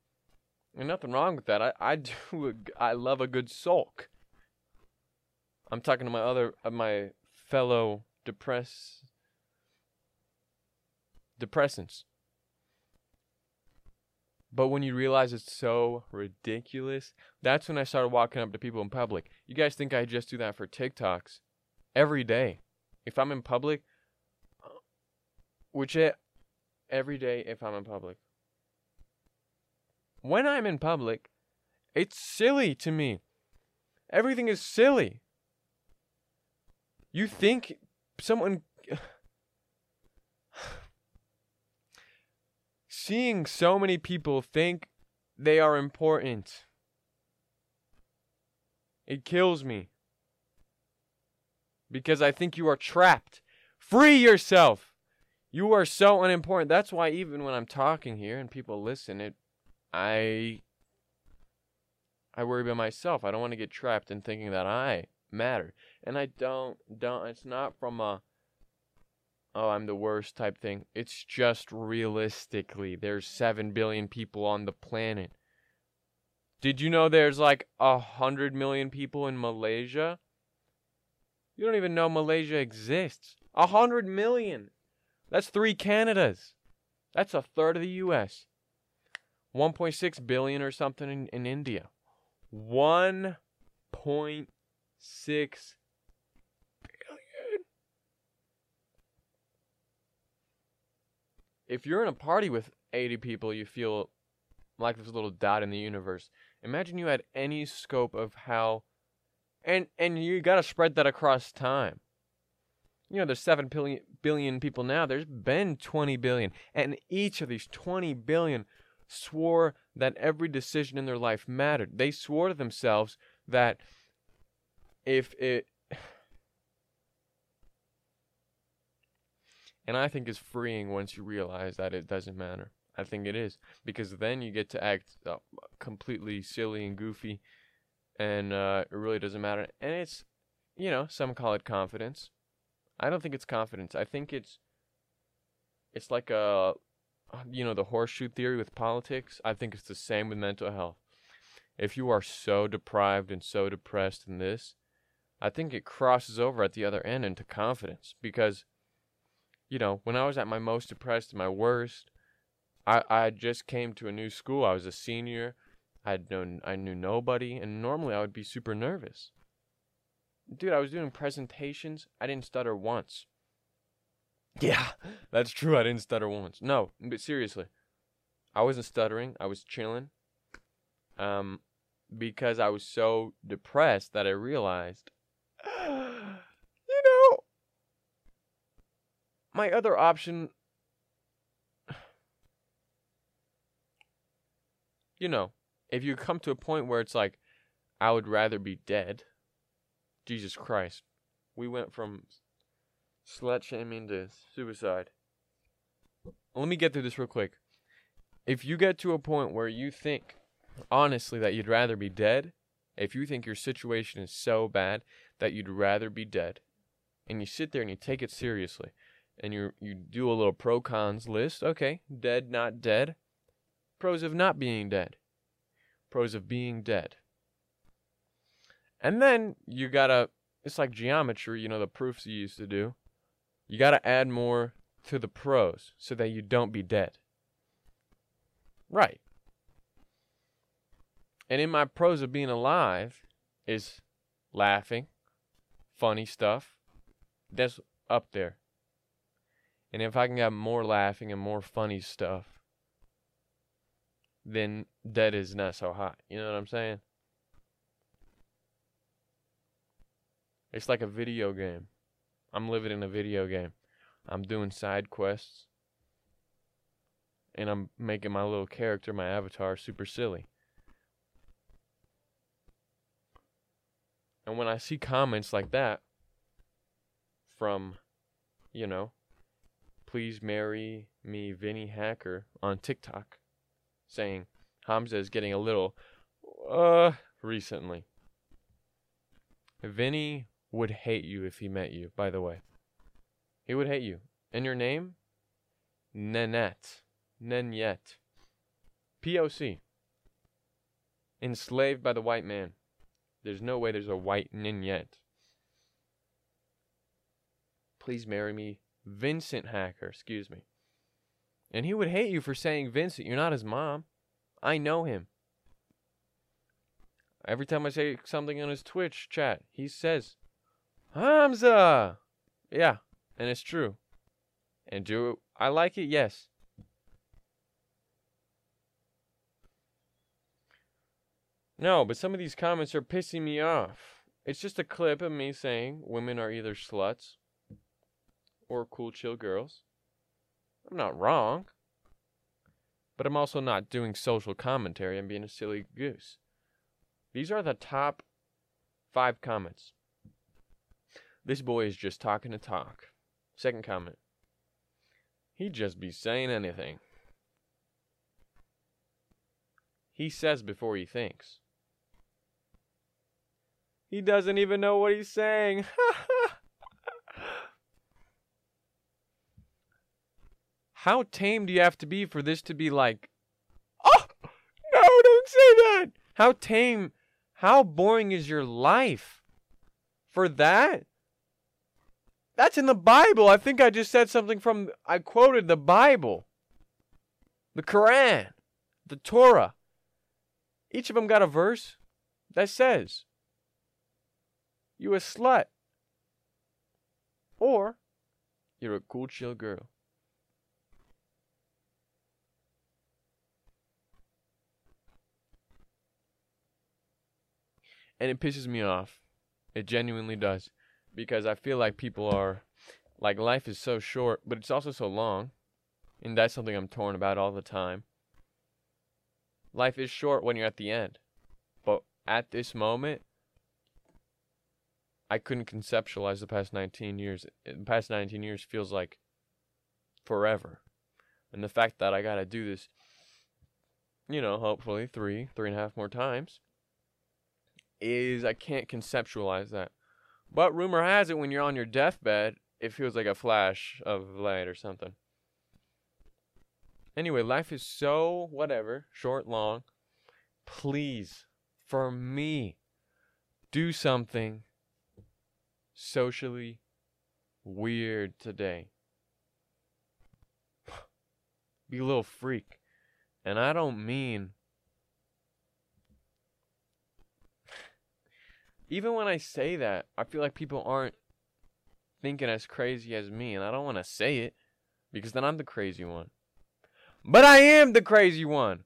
And nothing wrong with that. I, I do a, I love a good sulk. I'm talking to my other uh, my fellow depress depressants. But when you realize it's so ridiculous, that's when I started walking up to people in public. You guys think I just do that for TikToks? Every day. If I'm in public, which it, every day if I'm in public. When I'm in public, it's silly to me. Everything is silly. You think someone seeing so many people think they are important. It kills me. Because I think you are trapped. Free yourself. You are so unimportant. That's why even when I'm talking here and people listen, it I I worry about myself. I don't want to get trapped in thinking that I matter. And I don't don't it's not from a oh, I'm the worst type thing. It's just realistically, there's 7 billion people on the planet. Did you know there's like a hundred million people in Malaysia? You don't even know Malaysia exists. A hundred million. That's three Canadas. That's a third of the U.S. 1.6 billion or something in, in India. 1.6 if you're in a party with 80 people, you feel like this little dot in the universe. Imagine you had any scope of how and and you got to spread that across time. You know, there's 7 billion, billion people now. There's been 20 billion. And each of these 20 billion swore that every decision in their life mattered. They swore to themselves that if it And I think it's freeing once you realize that it doesn't matter. I think it is because then you get to act uh, completely silly and goofy, and uh, it really doesn't matter. And it's, you know, some call it confidence. I don't think it's confidence. I think it's, it's like a, you know, the horseshoe theory with politics. I think it's the same with mental health. If you are so deprived and so depressed in this, I think it crosses over at the other end into confidence because you know, when I was at my most depressed, and my worst, I I just came to a new school. I was a senior. I had known I knew nobody, and normally I would be super nervous. Dude, I was doing presentations. I didn't stutter once. Yeah, that's true. I didn't stutter once. No, but seriously, I wasn't stuttering. I was chilling. Um, because I was so depressed that I realized my other option you know, if you come to a point where it's like I would rather be dead. Jesus Christ. We went from slut shaming to suicide. Let me get through this real quick. If you get to a point where you think honestly that you'd rather be dead, if you think your situation is so bad that you'd rather be dead, and you sit there and you take it seriously, and you you do a little pro cons list. Okay, dead, not dead. Pros of not being dead. Pros of being dead. And then you gotta. It's like geometry, you know, the proofs you used to do. You gotta add more to the pros so that you don't be dead. Right. And in my pros of being alive is laughing, funny stuff. That's up there. And if I can get more laughing and more funny stuff, then dead is not so hot. You know what I'm saying? It's like a video game. I'm living in a video game. I'm doing side quests. And I'm making my little character, my avatar, super silly. And when I see comments like that from, you know, please marry me, Vinnie Hacker, on TikTok, saying Hamza is getting a little, uh, recently. Vinnie would hate you if he met you, by the way. He would hate you. And your name? Nanette. Nanette. POC. Enslaved by the white man. There's no way there's a white Nanette. Please marry me. Vincent Hacker, excuse me. And he would hate you for saying Vincent. You're not his mom. I know him. Every time I say something on his Twitch chat, he says, Hamza! Yeah, and it's true. And do I like it? Yes. No, but some of these comments are pissing me off. It's just a clip of me saying women are either sluts or cool, chill girls. I'm not wrong. But I'm also not doing social commentary. I'm being a silly goose. These are the top five comments. This boy is just talking to talk. Second comment. He'd just be saying anything. He says before he thinks. He doesn't even know what he's saying. How tame do you have to be for this to be like, oh, no, don't say that. How tame, how boring is your life for that? That's in the Bible. I think I just said something from, I quoted the Bible, the Quran, the Torah. Each of them got a verse that says, You a slut. Or, You're a cool, chill girl. And it pisses me off. It genuinely does because I feel like people are like life is so short, but it's also so long. And that's something I'm torn about all the time. Life is short when you're at the end. But at this moment, I couldn't conceptualize the past 19 years. Uh, the past 19 years feels like forever. And the fact that I got to do this, you know, hopefully three, three and a half more times, is I can't conceptualize that. But rumor has it when you're on your deathbed, it feels like a flash of light or something. Anyway, life is so whatever, short, long. Please, for me, do something socially weird today. Be a little freak. And I don't mean even when I say that, I feel like people aren't thinking as crazy as me, and I don't want to say it because then I'm the crazy one. But I am the crazy one.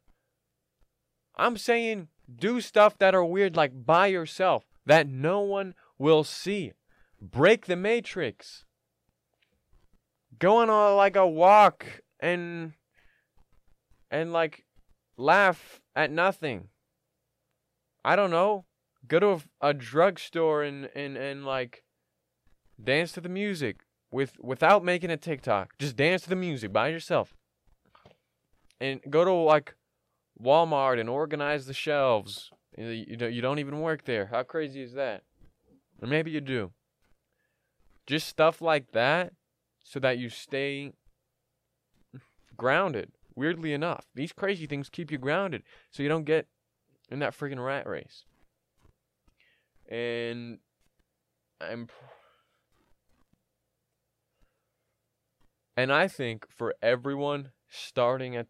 I'm saying do stuff that are weird, like by yourself, that no one will see. Break the matrix. Go on a, like a walk and and like laugh at nothing. I don't know go to a, a drugstore and, and, and like dance to the music with without making a TikTok. Just dance to the music by yourself. And go to like Walmart and organize the shelves. You, don't, you don't even work there. How crazy is that? Or maybe you do. Just stuff like that so that you stay grounded. Weirdly enough, these crazy things keep you grounded so you don't get in that freaking rat race and I'm and I think for everyone starting at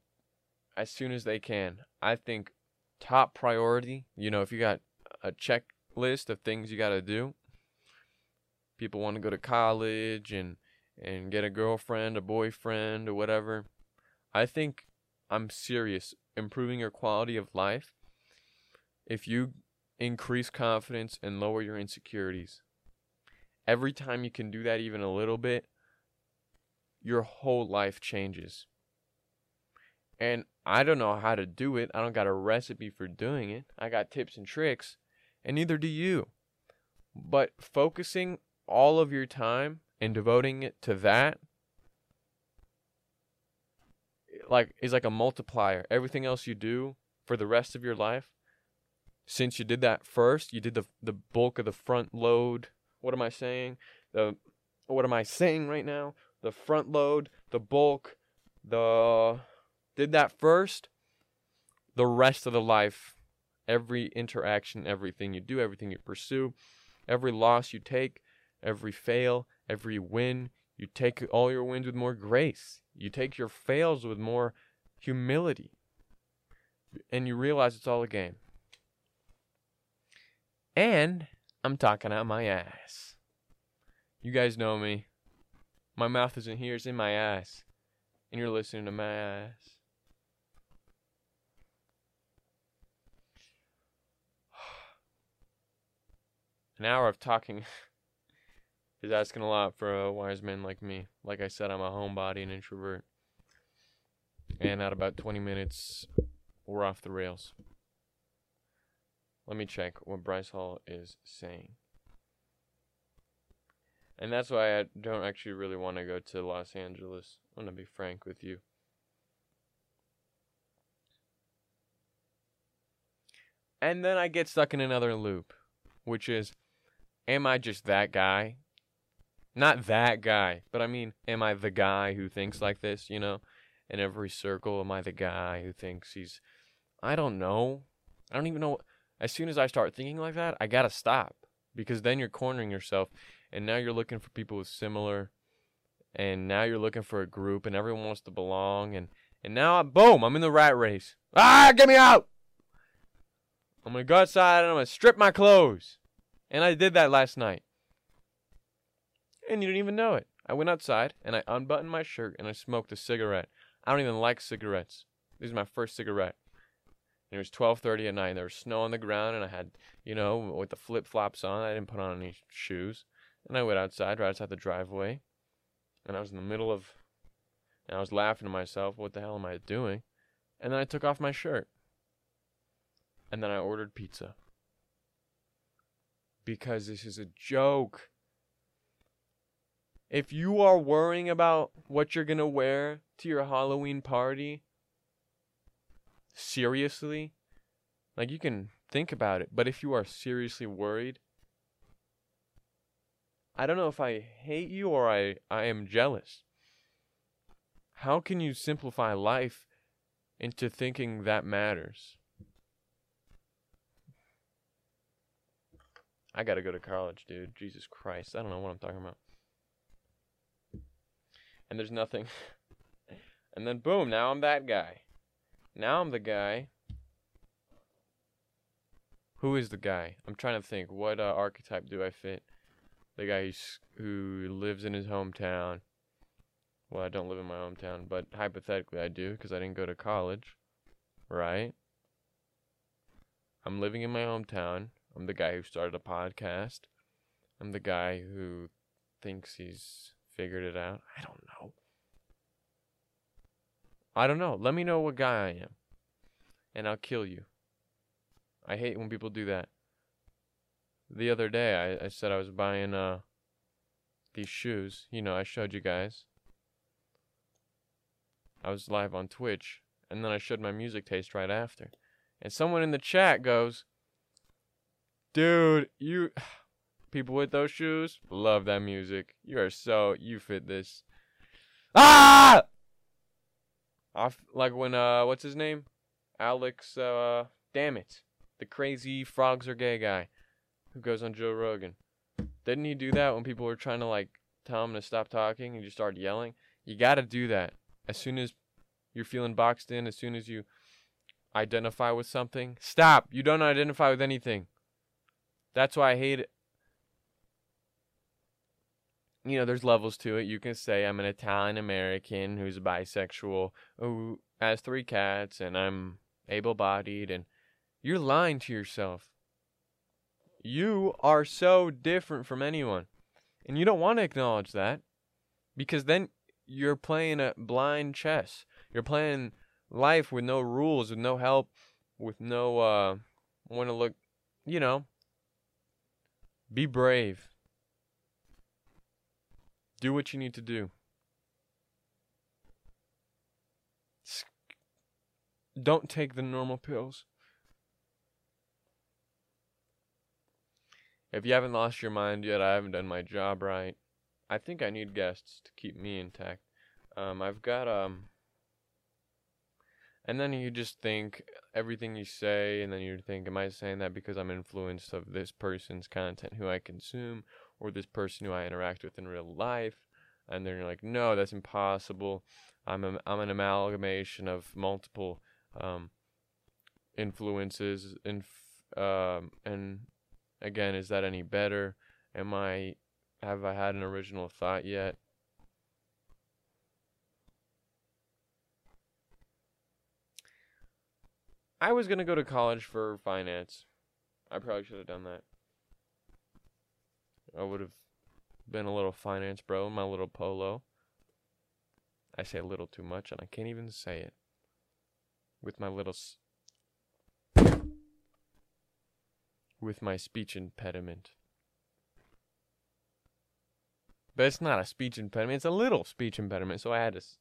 as soon as they can, I think top priority, you know, if you got a checklist of things you got to do, people want to go to college and and get a girlfriend, a boyfriend or whatever. I think I'm serious improving your quality of life. If you increase confidence and lower your insecurities. Every time you can do that even a little bit, your whole life changes. And I don't know how to do it. I don't got a recipe for doing it. I got tips and tricks, and neither do you. But focusing all of your time and devoting it to that like is like a multiplier. Everything else you do for the rest of your life since you did that first, you did the the bulk of the front load. What am I saying? The what am I saying right now? the front load, the bulk, the did that first, the rest of the life, every interaction, everything you do, everything you pursue, every loss you take, every fail, every win, you take all your wins with more grace. You take your fails with more humility. And you realize it's all a game. And I'm talking out my ass. You guys know me. My mouth isn't here, it's in my ass. And you're listening to my ass. An hour of talking is asking a lot for a wise man like me. Like I said, I'm a homebody and introvert. And at about 20 minutes, we're off the rails. Let me check what Bryce Hall is saying. And that's why I don't actually really want to go to Los Angeles. I'm going to be frank with you. And then I get stuck in another loop, which is am I just that guy? Not that guy, but I mean, am I the guy who thinks like this, you know? In every circle, am I the guy who thinks he's. I don't know. I don't even know. As soon as I start thinking like that, I gotta stop. Because then you're cornering yourself, and now you're looking for people with similar. And now you're looking for a group, and everyone wants to belong, and. And now, I, boom, I'm in the rat race. Ah, get me out! I'm gonna go outside and I'm gonna strip my clothes. And I did that last night. And you didn't even know it. I went outside and I unbuttoned my shirt and I smoked a cigarette. I don't even like cigarettes. This is my first cigarette. It was 12:30 at night. There was snow on the ground and I had, you know, with the flip-flops on, I didn't put on any shoes. And I went outside, right outside the driveway. And I was in the middle of and I was laughing to myself, what the hell am I doing? And then I took off my shirt. And then I ordered pizza because this is a joke. If you are worrying about what you're going to wear to your Halloween party, seriously, like you can think about it, but if you are seriously worried, I don't know if I hate you or I, I am jealous. How can you simplify life into thinking that matters? I gotta go to college, dude. Jesus Christ. I don't know what I'm talking about. And there's nothing. and then boom, now I'm that guy. Now I'm the guy. Who is the guy? I'm trying to think. What uh, archetype do I fit? The guy who lives in his hometown. Well, I don't live in my hometown, but hypothetically I do because I didn't go to college. Right? I'm living in my hometown. I'm the guy who started a podcast. I'm the guy who thinks he's figured it out. I don't know. I don't know. Let me know what guy I am. And I'll kill you. I hate when people do that. The other day I, I said I was buying uh these shoes. You know, I showed you guys. I was live on Twitch and then I showed my music taste right after. And someone in the chat goes, Dude, you people with those shoes love that music. You are so you fit this. Ah! Off like when uh what's his name? Alex uh damn it. The crazy frogs are gay guy who goes on Joe Rogan. Didn't he do that when people were trying to like tell him to stop talking and just started yelling? You got to do that. As soon as you're feeling boxed in, as soon as you identify with something, stop. You don't identify with anything. That's why I hate it. You know, there's levels to it. You can say I'm an Italian American who's bisexual, who has three cats, and I'm able bodied, and you're lying to yourself. You are so different from anyone. And you don't want to acknowledge that because then you're playing a blind chess. You're playing life with no rules, with no help, with no uh want to look, you know, be brave. Do what you need to do. Don't take the normal pills. If you haven't lost your mind yet, I haven't done my job right. I think I need guests to keep me intact. Um, I've got um, and then you just think everything you say, and then you think, am I saying that because I'm influenced of this person's content who I consume, or this person who I interact with in real life? And then you're like, no, that's impossible. I'm a, I'm an amalgamation of multiple um, influences, and um, and again, is that any better? Am I have I had an original thought yet? I was gonna go to college for finance. I probably should have done that. I would have been a little finance bro in my little polo. I say a little too much, and I can't even say it. With my little. S- with my speech impediment. But it's not a speech impediment, it's a little speech impediment, so I had to. S-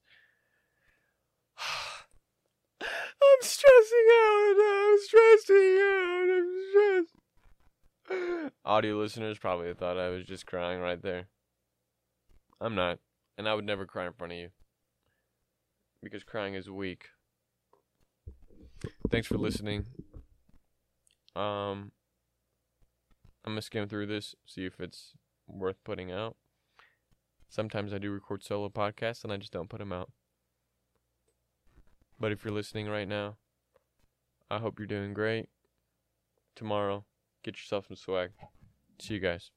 I'm stressing out. I'm stressing out. I'm stressed. Audio listeners probably thought I was just crying right there. I'm not. And I would never cry in front of you. Because crying is weak. Thanks for listening. Um I'm gonna skim through this, see if it's worth putting out. Sometimes I do record solo podcasts and I just don't put them out. But if you're listening right now, I hope you're doing great. Tomorrow, get yourself some swag. See you guys.